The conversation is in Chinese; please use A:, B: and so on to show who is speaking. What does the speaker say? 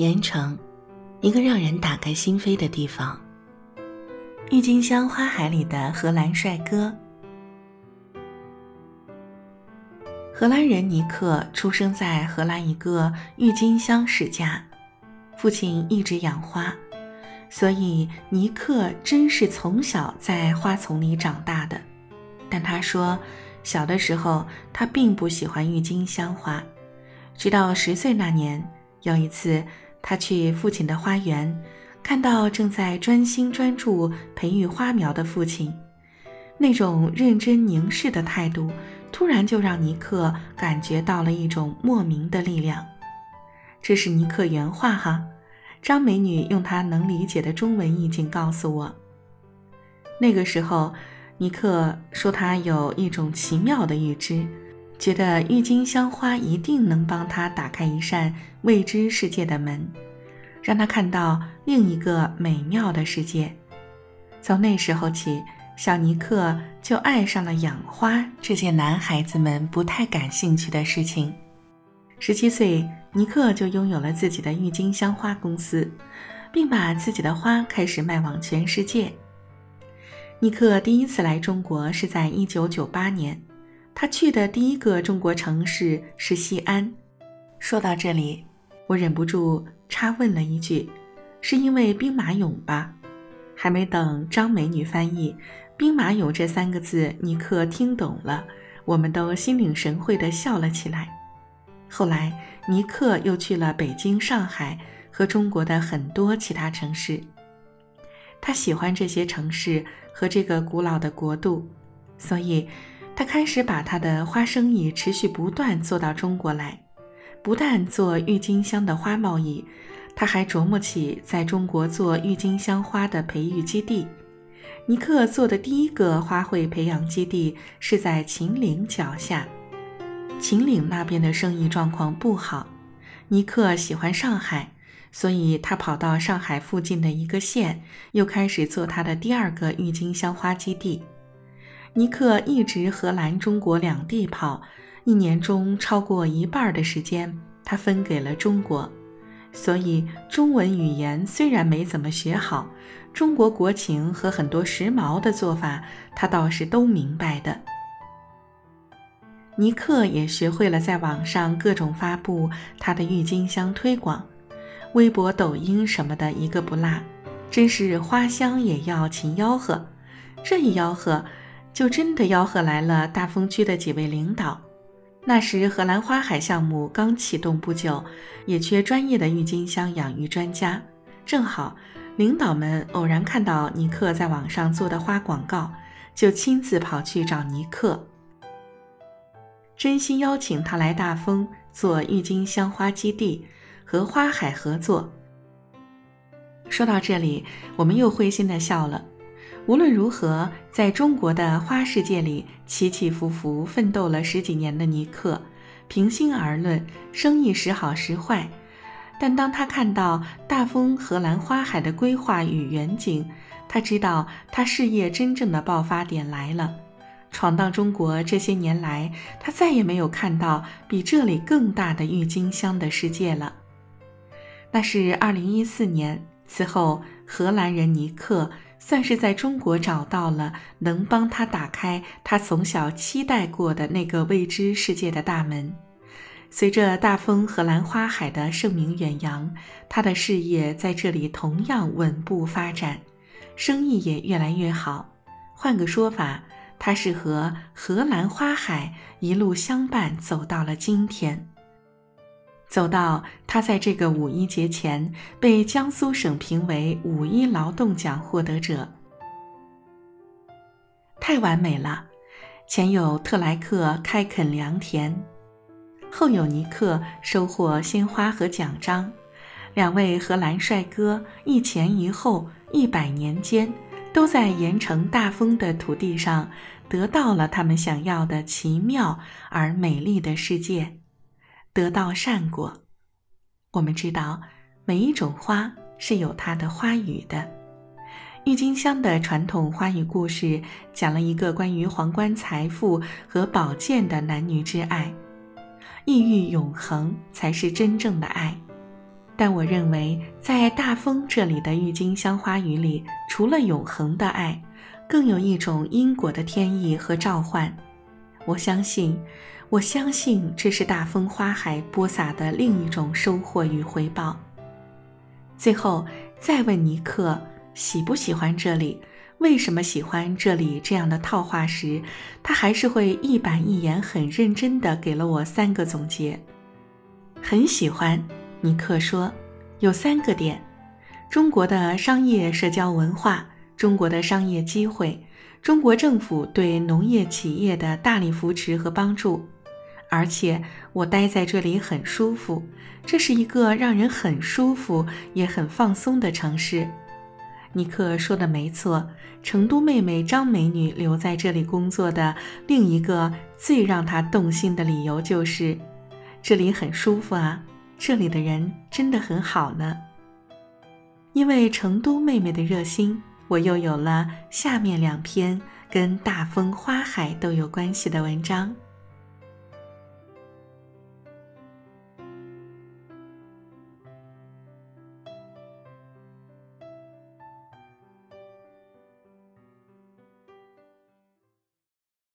A: 盐城，一个让人打开心扉的地方。郁金香花海里的荷兰帅哥。荷兰人尼克出生在荷兰一个郁金香世家，父亲一直养花，所以尼克真是从小在花丛里长大的。但他说，小的时候他并不喜欢郁金香花，直到十岁那年，有一次。他去父亲的花园，看到正在专心专注培育花苗的父亲，那种认真凝视的态度，突然就让尼克感觉到了一种莫名的力量。这是尼克原话哈，张美女用她能理解的中文意境告诉我。那个时候，尼克说他有一种奇妙的预知。觉得郁金香花一定能帮他打开一扇未知世界的门，让他看到另一个美妙的世界。从那时候起，小尼克就爱上了养花这件男孩子们不太感兴趣的事情。十七岁，尼克就拥有了自己的郁金香花公司，并把自己的花开始卖往全世界。尼克第一次来中国是在一九九八年。他去的第一个中国城市是西安。说到这里，我忍不住插问了一句：“是因为兵马俑吧？”还没等张美女翻译“兵马俑”这三个字，尼克听懂了，我们都心领神会地笑了起来。后来，尼克又去了北京、上海和中国的很多其他城市。他喜欢这些城市和这个古老的国度，所以。他开始把他的花生意持续不断做到中国来，不但做郁金香的花贸易，他还琢磨起在中国做郁金香花的培育基地。尼克做的第一个花卉培养基地是在秦岭脚下。秦岭那边的生意状况不好，尼克喜欢上海，所以他跑到上海附近的一个县，又开始做他的第二个郁金香花基地。尼克一直荷兰、中国两地跑，一年中超过一半的时间他分给了中国，所以中文语言虽然没怎么学好，中国国情和很多时髦的做法他倒是都明白的。尼克也学会了在网上各种发布他的郁金香推广，微博、抖音什么的一个不落，真是花香也要勤吆喝，这一吆喝。就真的吆喝来了大丰区的几位领导。那时荷兰花海项目刚启动不久，也缺专业的郁金香养育专家。正好领导们偶然看到尼克在网上做的花广告，就亲自跑去找尼克，真心邀请他来大丰做郁金香花基地，和花海合作。说到这里，我们又会心的笑了。无论如何，在中国的花世界里起起伏伏奋斗了十几年的尼克，平心而论，生意时好时坏。但当他看到大丰荷兰花海的规划与远景，他知道他事业真正的爆发点来了。闯荡中国这些年来，他再也没有看到比这里更大的郁金香的世界了。那是二零一四年，此后荷兰人尼克。算是在中国找到了能帮他打开他从小期待过的那个未知世界的大门。随着大风荷兰花海的盛名远扬，他的事业在这里同样稳步发展，生意也越来越好。换个说法，他是和荷兰花海一路相伴走到了今天。走到他在这个五一节前被江苏省评为五一劳动奖获得者，太完美了。前有特莱克开垦良田，后有尼克收获鲜花和奖章，两位荷兰帅哥一前一后，一百年间都在盐城大丰的土地上得到了他们想要的奇妙而美丽的世界。得到善果，我们知道每一种花是有它的花语的。郁金香的传统花语故事讲了一个关于皇冠、财富和宝剑的男女之爱，意欲永恒才是真正的爱。但我认为，在大风这里的郁金香花语里，除了永恒的爱，更有一种因果的天意和召唤。我相信，我相信这是大风花海播撒的另一种收获与回报。最后再问尼克喜不喜欢这里，为什么喜欢这里这样的套话时，他还是会一板一眼、很认真地给了我三个总结。很喜欢。尼克说：“有三个点：中国的商业社交文化、中国的商业机会、中国政府对农业企业的大力扶持和帮助。而且我待在这里很舒服，这是一个让人很舒服也很放松的城市。”尼克说的没错，成都妹妹张美女留在这里工作的另一个最让她动心的理由就是，这里很舒服啊。这里的人真的很好呢。因为成都妹妹的热心，我又有了下面两篇跟大风花海都有关系的文章。